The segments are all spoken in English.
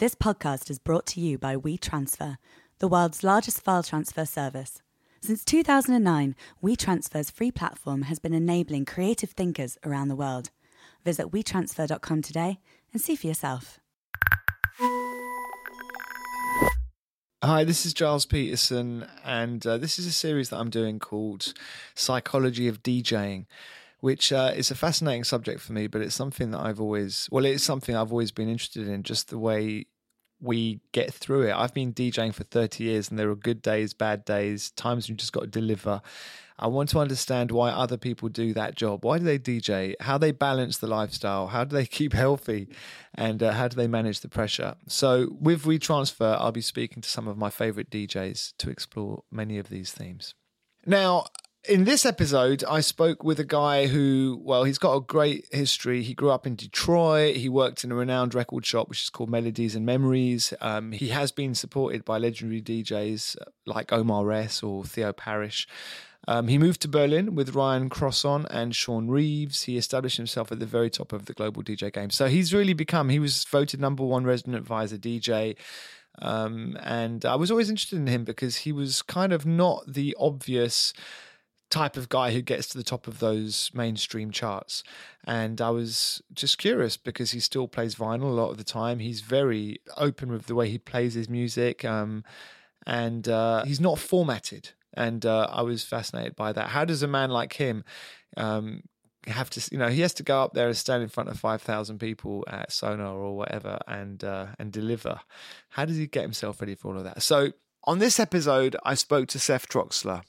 This podcast is brought to you by WeTransfer, the world's largest file transfer service. Since 2009, WeTransfer's free platform has been enabling creative thinkers around the world. Visit WeTransfer.com today and see for yourself. Hi, this is Gilles Peterson, and uh, this is a series that I'm doing called Psychology of DJing, which uh, is a fascinating subject for me, but it's something that I've always, well, it's something I've always been interested in, just the way we get through it. I've been DJing for 30 years, and there are good days, bad days, times you just got to deliver. I want to understand why other people do that job. Why do they DJ? How they balance the lifestyle? How do they keep healthy? And uh, how do they manage the pressure? So, with WeTransfer, I'll be speaking to some of my favorite DJs to explore many of these themes. Now, in this episode, I spoke with a guy who, well, he's got a great history. He grew up in Detroit. He worked in a renowned record shop, which is called Melodies and Memories. Um, he has been supported by legendary DJs like Omar S or Theo Parrish. Um, he moved to Berlin with Ryan Crosson and Shaun Reeves. He established himself at the very top of the global DJ game. So he's really become, he was voted number one resident advisor DJ. Um, and I was always interested in him because he was kind of not the obvious type of guy who gets to the top of those mainstream charts. And I was just curious because he still plays vinyl a lot of the time. He's very open with the way he plays his music. Um, and uh, he's not formatted. And uh, I was fascinated by that. How does a man like him um, have to, you know, he has to go up there and stand in front of 5,000 people at Sonar or whatever and, uh, and deliver? How does he get himself ready for all of that? So on this episode, I spoke to Seth Troxler.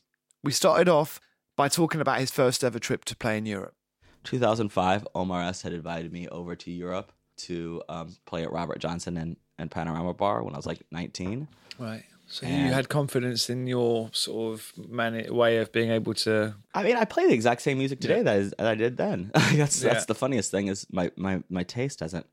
We started off by talking about his first ever trip to play in Europe. 2005, Omar S had invited me over to Europe to um, play at Robert Johnson and, and Panorama Bar when I was like 19. Right. So And- you had confidence in your sort of man- way of being able to. I mean, I play the exact same music today Yeah. that, is, that I did then. that's Yeah. that's the funniest thing is my, my, my taste hasn't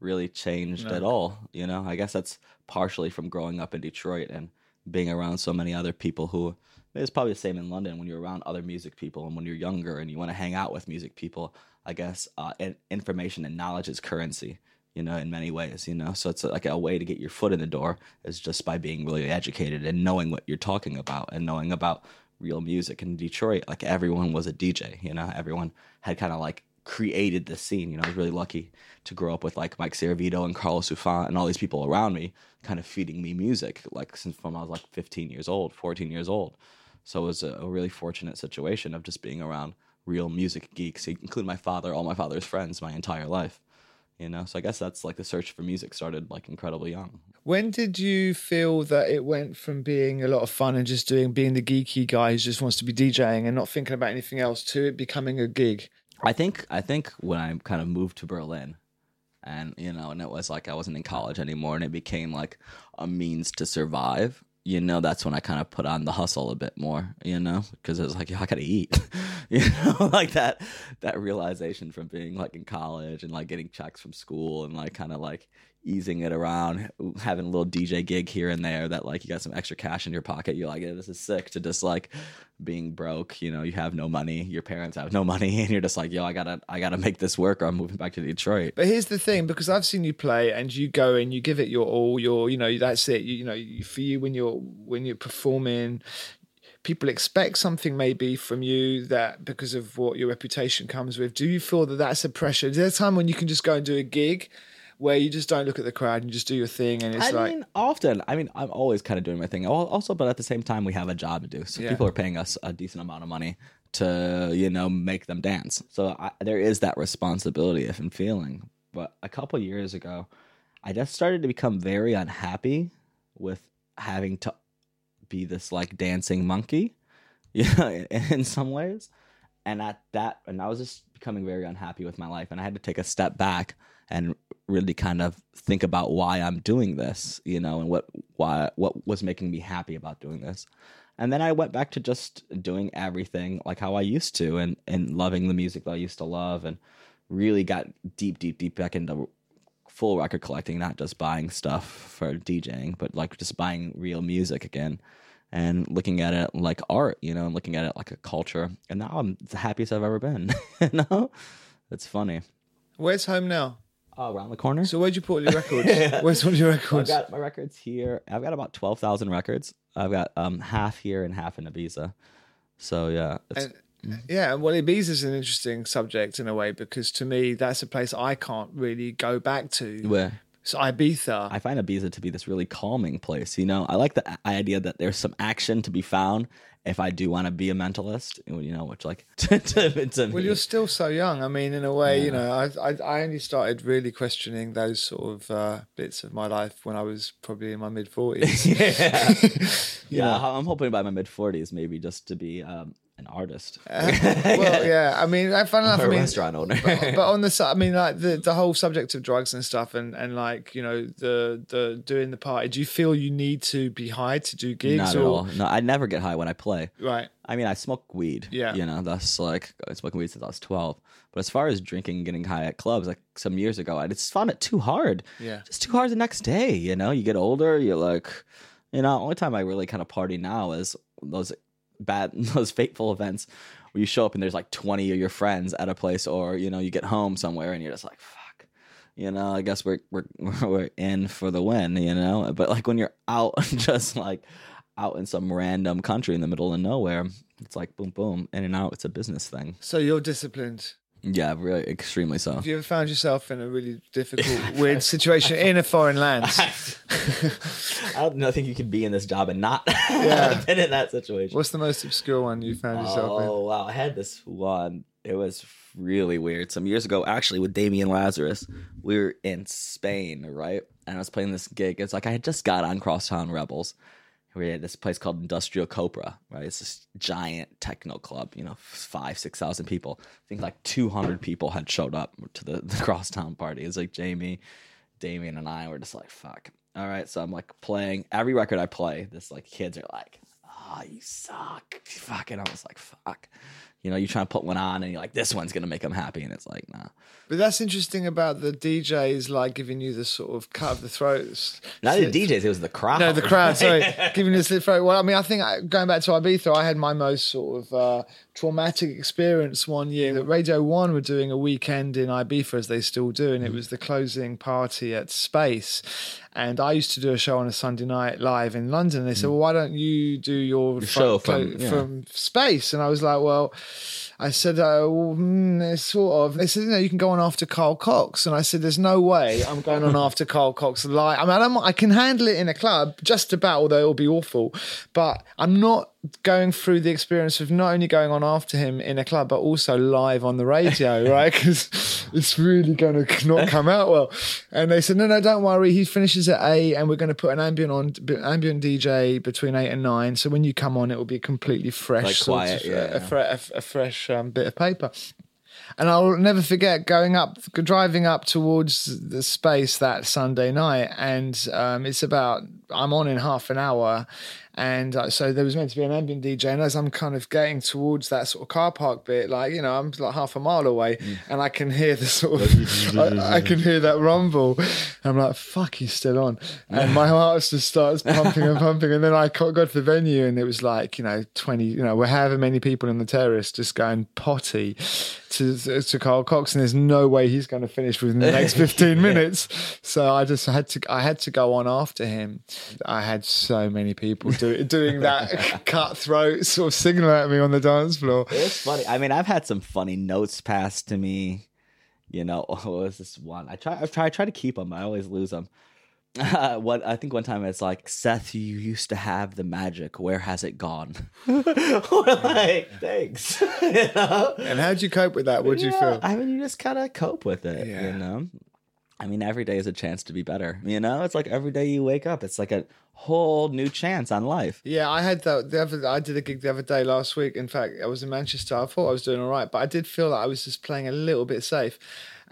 really changed No. at all. You know, I guess that's partially from growing up in Detroit and being around so many other people who it's probably the same in London when you're around other music people and when you're younger and you want to hang out with music people. I guess uh, information and knowledge is currency. You know, in many ways, you know, so it's like a way to get your foot in the door is just by being really educated and knowing what you're talking about and knowing about real music in Detroit. Like everyone was a DJ, you know, everyone had kind of like created the scene. You know, I was really lucky to grow up with like Mike Servito and Carlos Souffront and all these people around me, kind of feeding me music, like since from I was like 15 years old, 14 years old. So it was a, a really fortunate situation of just being around real music geeks, including my father, all my father's friends, my entire life. You know, so I guess that's like the search for music started like incredibly young. When did you feel that it went from being a lot of fun and just doing being the geeky guy who just wants to be DJing and not thinking about anything else to it becoming a gig? I think I think when I kind of moved to Berlin, and you know, and it was like I wasn't in college anymore, and it became like a means to survive. You know, that's when I kind of put on the hustle a bit more. You know, because it was like, yeah, I gotta eat. you know, like that that realization from being like in college and like getting checks from school and like kind of like easing it around, having a little DJ gig here and there that like you got some extra cash in your pocket. You're like, yeah, this is sick. To just like being broke, you know, you have no money, your parents have no money, and you're just like, yo, I gotta, I gotta make this work, or I'm moving back to Detroit. But here's the thing, because I've seen you play and you go and you give it your all. Your, you know, that's it. You, you know, for you when you're when you're performing, people expect something maybe from you that because of what your reputation comes with. Do you feel that that's a pressure? Is there a time when you can just go and do a gig where you just don't look at the crowd and you just do your thing and it's I like mean, often. I mean, I'm always kind of doing my thing. Also, but at the same time, we have a job to do. So Yeah. people are paying us a decent amount of money to, you know, make them dance. So I, there is that responsibility if and feeling. But a couple years ago, I just started to become very unhappy with having to be this like dancing monkey, you know, in, in some ways. And at that, and I was just becoming very unhappy with my life, and I had to take a step back and really kind of think about why I'm doing this, you know, and what why what was making me happy about doing this. And then I went back to just doing everything like how I used to and and loving the music that I used to love and really got deep deep deep back into full record collecting, not just buying stuff for DJing, but like just buying real music again and looking at it like art, you know, and looking at it like a culture. And now I'm the happiest I've ever been. you know? It's funny. where's home now? Oh, around the corner. So where'd you put all your records? Where's all your records? I've got my records here. I've got about twelve thousand records. I've got um half here and half in Ibiza. So yeah, it's, And, yeah, well, Ibiza is an interesting subject in a way because to me, that's a place I can't really go back to. where So Ibiza. I find Ibiza to be this really calming place. You know, I like the idea that there's some action to be found if I do want to be a mentalist. You know, which like to, to, to well, me- you're still so young. I mean, in a way, you know, I, I I only started really questioning those sort of uh, bits of my life when I was probably in my mid forties. yeah, yeah. I'm hoping by my mid 40s, maybe just to be um, an artist uh, well, yeah. I mean, I fun enough. or I a mean, restaurant owner. but on the side, I mean, like the the whole subject of drugs and stuff, and and like you know the the doing the party. Do you feel you need to be high to do gigs? Not at all. No, I never get high when I play. Right. I mean, I smoke weed. Yeah. You know, that's like I've been smoking weed since I was 12. But as far as drinking and getting high at clubs, like some years ago, I just found it too hard. Yeah. Just too hard the next day. You know, you get older, you're like, you know, only time I really kind of party now is those bad, those fateful events where you show up and there's like 20 of your friends at a place, or, you know, you get home somewhere and you're just like, fuck. You know, I guess we're we're we're in for the win, you know. But like when you're out, just like out in some random country in the middle of nowhere, it's like boom, boom, in and out. It's a business thing. So you're disciplined. Yeah, really, extremely so. Have you ever found yourself in a really difficult, weird situation in a foreign land? I don't think you could be in this job and not Yeah. have been in that situation. What's the most obscure one you found yourself in? Oh wow, I had this one. It was really weird. Some years ago, actually, with Damian Lazarus, we were in Spain, right? And I was playing this gig. It's like I had just got on Crosstown Rebels. We had this place called Industrial Copera, right? It's this giant techno club, you know, five, six thousand people. I think like two hundred people had showed up to the, the Crosstown party. It's like Jamie, Damian, and I were just like, fuck. All right, so I'm like playing every record I play. This like kids are like, oh, you suck, fuck, and I was like, fuck. You know, you try to put one on, and you're like, this one's gonna make them happy, and it's like, nah. But that's interesting about the DJs, like giving you the sort of cut of the throats. Not the DJs, it was the crowd. No, the crowd. Sorry, giving you the throat. Well, I mean, I think I- going back to Ibiza, I had my most sort of uh, traumatic experience one year. That Radio One were doing a weekend in Ibiza, as they still do, and it was the closing party at Space. And I used to do a show on a Sunday night live in London. They said, "Well, why don't you do your fu- show from- yeah. from Space?" And I was like, "Well." I said, uh, well, mm, sort of. They said, you know, you can go on after Carl Cox, and I said, there's no way I'm going on after Carl Cox live. I mean, I, I can handle it in a club, just about, although it'll be awful. But I'm not going through the experience of not only going on after him in a club, but also live on the radio, right? Because it's really going to not come out well. And they said, no, no, don't worry. He finishes at eight, and we're going to put an ambient on, ambient DJ between eight and nine. So when you come on, it will be completely fresh, Like quiet, yeah, a, yeah. a, a fresh um, bit of paper. And I'll never forget going up, driving up towards the space that Sunday night. And um, it's about, I'm on in half an hour. And uh, so there was meant to be an ambient DJ. And as I'm kind of getting towards that sort of car park bit, like, you know, I'm like half a mile away and I can hear the sort of, I, I can hear that rumble. I'm like, fuck, he's still on. And my heart just starts pumping and pumping. And then I got to the venue and it was like, you know, 20, you know, we're however many people in the terrace just going potty to, to Carl Cox. And there's no way he's going to finish within the next 15 minutes. So I just had to, I had to go on after him. I had so many people do, doing that cutthroat sort of signal at me on the dance floor. It's funny. I mean, I've had some funny notes passed to me. You know, what was this one? I try. I try. I try to keep them. I always lose them. Uh, what I think one time it's like Seth, you used to have the magic. Where has it gone? We're like, thanks. you know? And how'd you cope with that? What'd you feel? I mean, you just kind of cope with it. Yeah. You know. I mean, every day is a chance to be better. You know, it's like every day you wake up, it's like a whole new chance on life. Yeah, I had that the other. I did a gig the other day last week. In fact, I was in Manchester. I thought I was doing all right, but I did feel that I was just playing a little bit safe.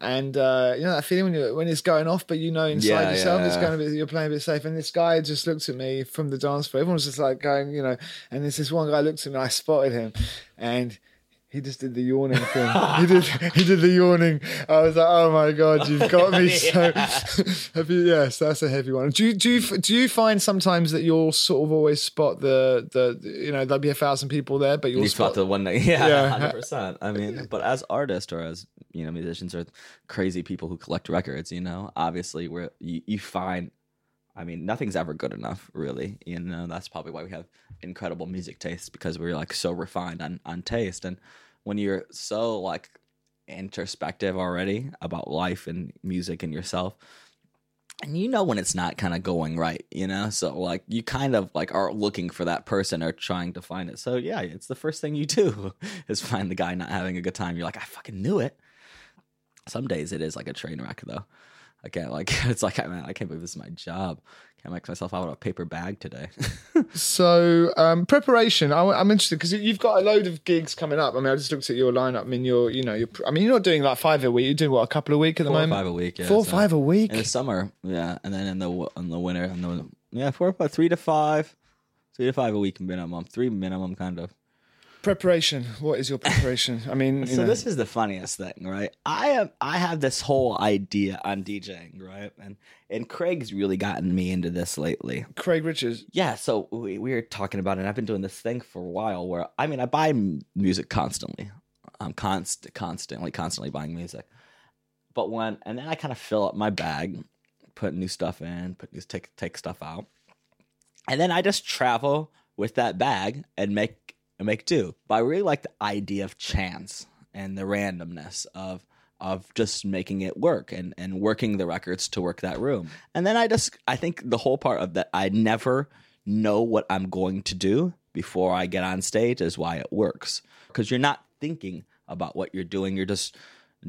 And uh, you know that feeling when you when it's going off, but you know inside Yeah, yourself yeah, it's yeah. going to be you're playing a bit safe. And this guy just looked at me from the dance floor. Everyone was just like going, you know. And there's this one guy looked at me. I spotted him, and He just did the yawning thing. he did. He did the yawning. I was like, "Oh my god, you've got me so." have you, yes, that's a heavy one. Do you do you do you find sometimes that you'll sort of always spot the the you know there'll be a thousand people there, but you'll You spot spot the one that, yeah, Yeah. hundred percent. I mean, but as artists or as you know, musicians or crazy people who collect records, you know, obviously we're you, you find. I mean, nothing's ever good enough, really. You know, that's probably why we have incredible music tastes because we're like so refined on on taste. And when you're so like introspective already about life and music and yourself, and you know when it's not kind of going right, you know? So like you kind of like are looking for that person or trying to find it. So yeah, it's the first thing you do is find the guy not having a good time. You're like, I fucking knew it. Some days it is like a train wreck though. I can't like it's like man, I can't believe this is my job. Can't make myself out of a paper bag today. So um, preparation, I, am interested because you've got a load of gigs coming up. I mean, I just looked at your lineup. I mean, you're, you know, you're. I mean, you're not doing like five a week. You're doing what a couple a week at the four moment. five a week. Yeah, Four or so- five a week. in the summer. Yeah, and then in the in the winter, and the yeah, four about three to five, three to five a week minimum, three minimum kind of. Preparation. What is your preparation? I mean, So know, this is the funniest thing, right? I am I have this whole idea on DJing, right? And and Craig's really gotten me into this lately. Craig Richards. Yeah, so we, we were talking about it. and I've been doing this thing for a while where I mean I buy music constantly. I'm const constantly constantly buying music. But when and then I kind of fill up my bag, put new stuff in, put new take take stuff out. And then I just travel with that bag and make and make do. But I really like the idea of chance and the randomness of of just making it work and and working the records to work that room. And then I just I think the whole part of that I never know what I'm going to do before I get on stage is why it works. Cuz you're not thinking about what you're doing, you're just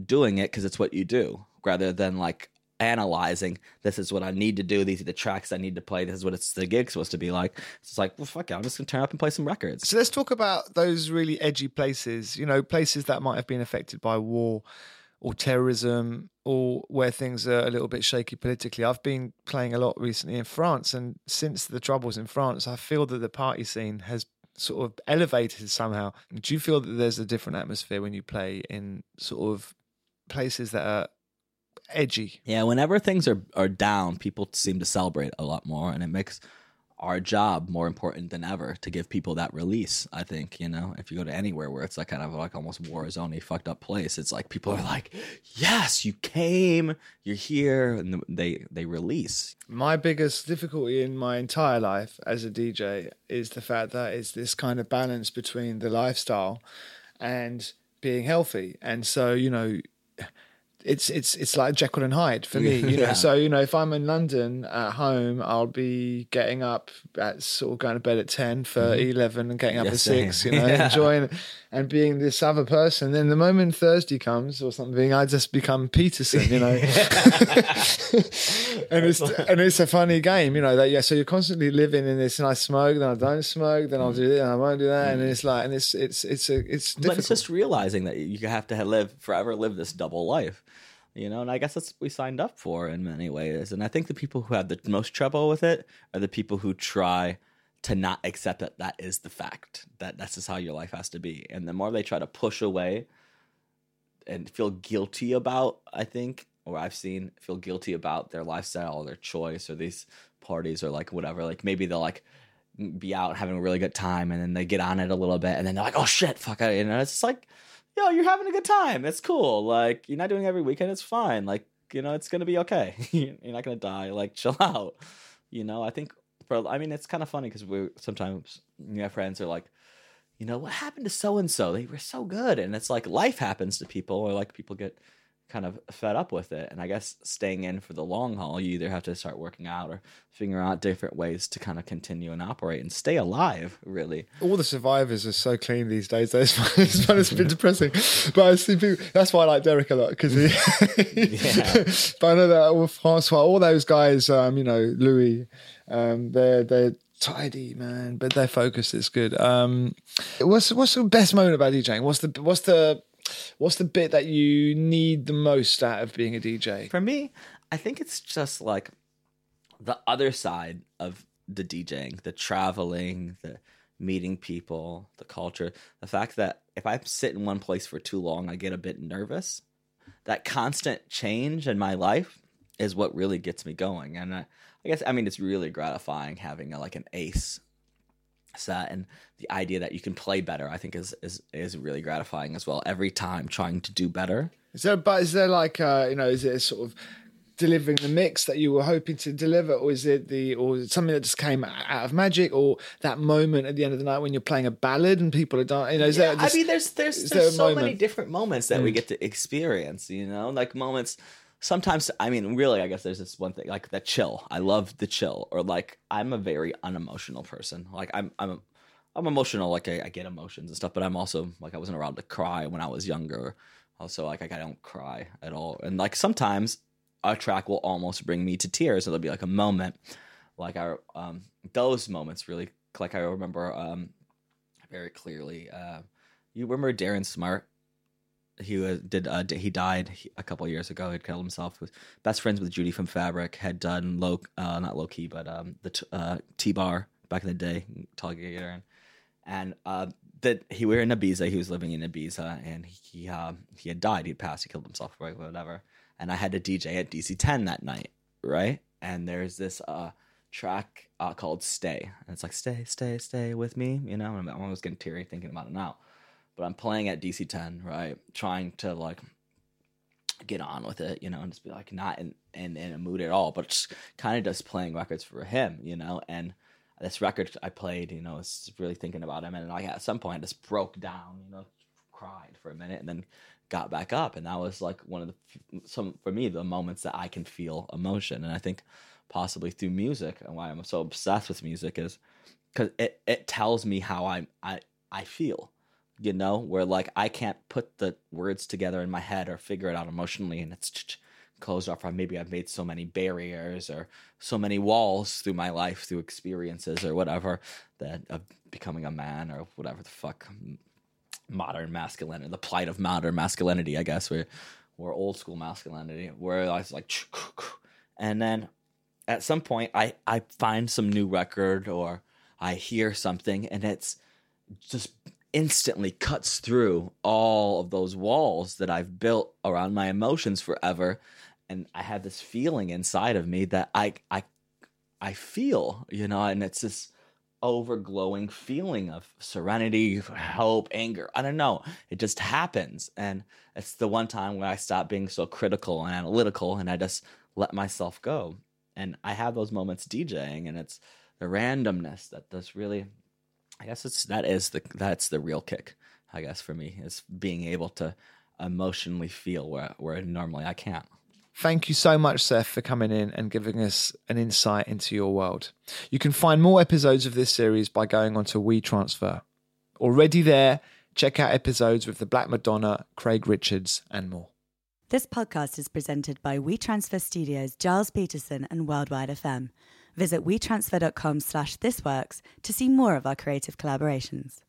doing it cuz it's what you do rather than like analyzing this is what I need to do, these are the tracks I need to play, this is what it's the gig's supposed to be like. It's like, well fuck it, I'm just to turn up and play some records. So let's talk about those really edgy places. You know, places that might have been affected by war or terrorism or where things are a little bit shaky politically. I've been playing a lot recently in France, and since the troubles in France, I feel that the party scene has sort of elevated somehow. Do you feel that there's a different atmosphere when you play in sort of places that are edgy? Yeah, whenever things are, are down, people seem to celebrate a lot more, and it makes our job more important than ever to give people that release. I think you know, if you go to anywhere where it's like kind of like almost war zone, fucked up place, it's like people are like, "Yes, you came, you're here," and they they release. My biggest difficulty in my entire life as a DJ is the fact that it's this kind of balance between the lifestyle and being healthy. And so, you know, it's it's it's like Jekyll and Hyde for me, you know. Yeah. So, you know, if I'm in London at home, I'll be getting up at sort of going to bed at ten for mm-hmm. eleven and getting up Yeah, at six, you know, Yeah. enjoying and being this other person. Then the moment Thursday comes or something, I just become Peterson, you know. and it's and it's a funny game, you know. That yeah, so you're constantly living in this, and I smoke, then I don't smoke, then I'll mm. do this, and I won't do that, and mm. it's like, and it's it's it's a it's But it's just realizing that you have to live forever, live this double life. You know, and I guess that's what we signed up for in many ways. And I think the people who have the most trouble with it are the people who try to not accept that that is the fact that that's just how your life has to be. And the more they try to push away and feel guilty about, I think, or I've seen feel guilty about their lifestyle or their choice or these parties or like whatever. Like maybe they'll like be out having a really good time and then they get on it a little bit and then they're like, oh shit, fuck it. And it's just like, yo, you're having a good time. It's cool. Like you're not doing every weekend. It's fine. Like, you know, it's to be okay. you're not to die. Like chill out. You know, I think for, I mean, it's kind of funny because we sometimes you have friends are like, you know, what happened to so and so? They were so good. And it's like life happens to people or like people get kind of fed up with it. And I guess staying in for the long haul, you either have to start working out or figure out different ways to kind of continue and operate and stay alive, really. all the survivors are so clean these days. It's, fun- it's, fun, it's bit depressing, but I see people. That's why I like Derek a lot because he. Yeah. but I know that all Francois, all those guys, um, you know, Louis, um, they're they're tidy, man, but their focus is good. Um, what's what's the best moment about DJing? What's the what's the what's the bit that you need the most out of being a DJ? For me, I think it's just like the other side of the DJing, the traveling, the meeting people, the culture, the fact that if I sit in one place for too long, I get a bit nervous. That constant change in my life is what really gets me going. And I, I guess I mean it's really gratifying having a, like an ace set and the idea that you can play better i think is is is really gratifying as well every time trying to do better Is there, but is there like, uh, you know, is it sort of delivering the mix that you were hoping to deliver, or is it the, or something that just came out of magic, or that moment at the end of the night when you're playing a ballad and people are dancing? You know, is yeah, there just, i mean there's there's, there's there so many different moments that we Mm. get to experience you know like moments sometimes i mean really i guess there's this one thing like the chill. I love the chill or like i'm a very unemotional person. Like i'm i'm i'm emotional like I, I get emotions and stuff but i'm also like i wasn't allowed to cry when i was younger. Also like, i don't cry at all. And like sometimes a track will almost bring me to tears. It'll be like a moment like i um those moments really like i remember um very clearly uh you remember darren smart he was did uh, he died a couple years ago. He'd killed himself. Was best friends with Judy from Fabric. Had done low, uh, not low key, but um, the t- uh, T bar back in the day, Talgator, and and uh, that he we were in Ibiza. He was living in Ibiza, and he uh, he had died. He'd passed. He killed himself, right? Whatever. And I had to DJ at DC Ten that night, right? And there's this uh track uh, called "Stay," and it's like "Stay, stay, stay with me," you know. And I'm almost getting teary thinking about it now but I'm playing at DC 10, right? Trying to like get on with it, you know, and just be like not in, in, in a mood at all, but just kind of just playing records for him, you know, and this record I played, you know, was really thinking about him. And like at some point I just broke down, you know, cried for a minute and then got back up. And that was like one of the, some, for me, the moments that I can feel emotion. And I think possibly through music and why I'm so obsessed with music is because it, it tells me how I, I, I feel you know, where like I can't put the words together in my head or figure it out emotionally, and it's closed off. Or maybe I've made so many barriers or so many walls through my life, through experiences or whatever, that of becoming a man or whatever the fuck modern masculinity, the plight of modern masculinity, I guess, where or old school masculinity, where I was like, and then at some point I I find some new record or I hear something and it's just instantly cuts through all of those walls that I've built around my emotions forever and I have this feeling inside of me that I I I feel, you know, and it's this overglowing feeling of serenity, hope, anger. I don't know. It just happens. And it's the one time when I stop being so critical and analytical and I just let myself go. And I have those moments DJing and it's the randomness that does really I guess it's that is the that's the real kick, I guess, for me, is being able to emotionally feel where where normally I can't. Thank you so much, Seth, for coming in and giving us an insight into your world. You can find more episodes of this series by going onto WeTransfer. Already there, check out episodes with the Black Madonna, Craig Richards, and more. This podcast is presented by WeTransfer Studios, Gilles Peterson, and Worldwide FM. Visit WeTransfer.com slash thisworks to see more of our creative collaborations.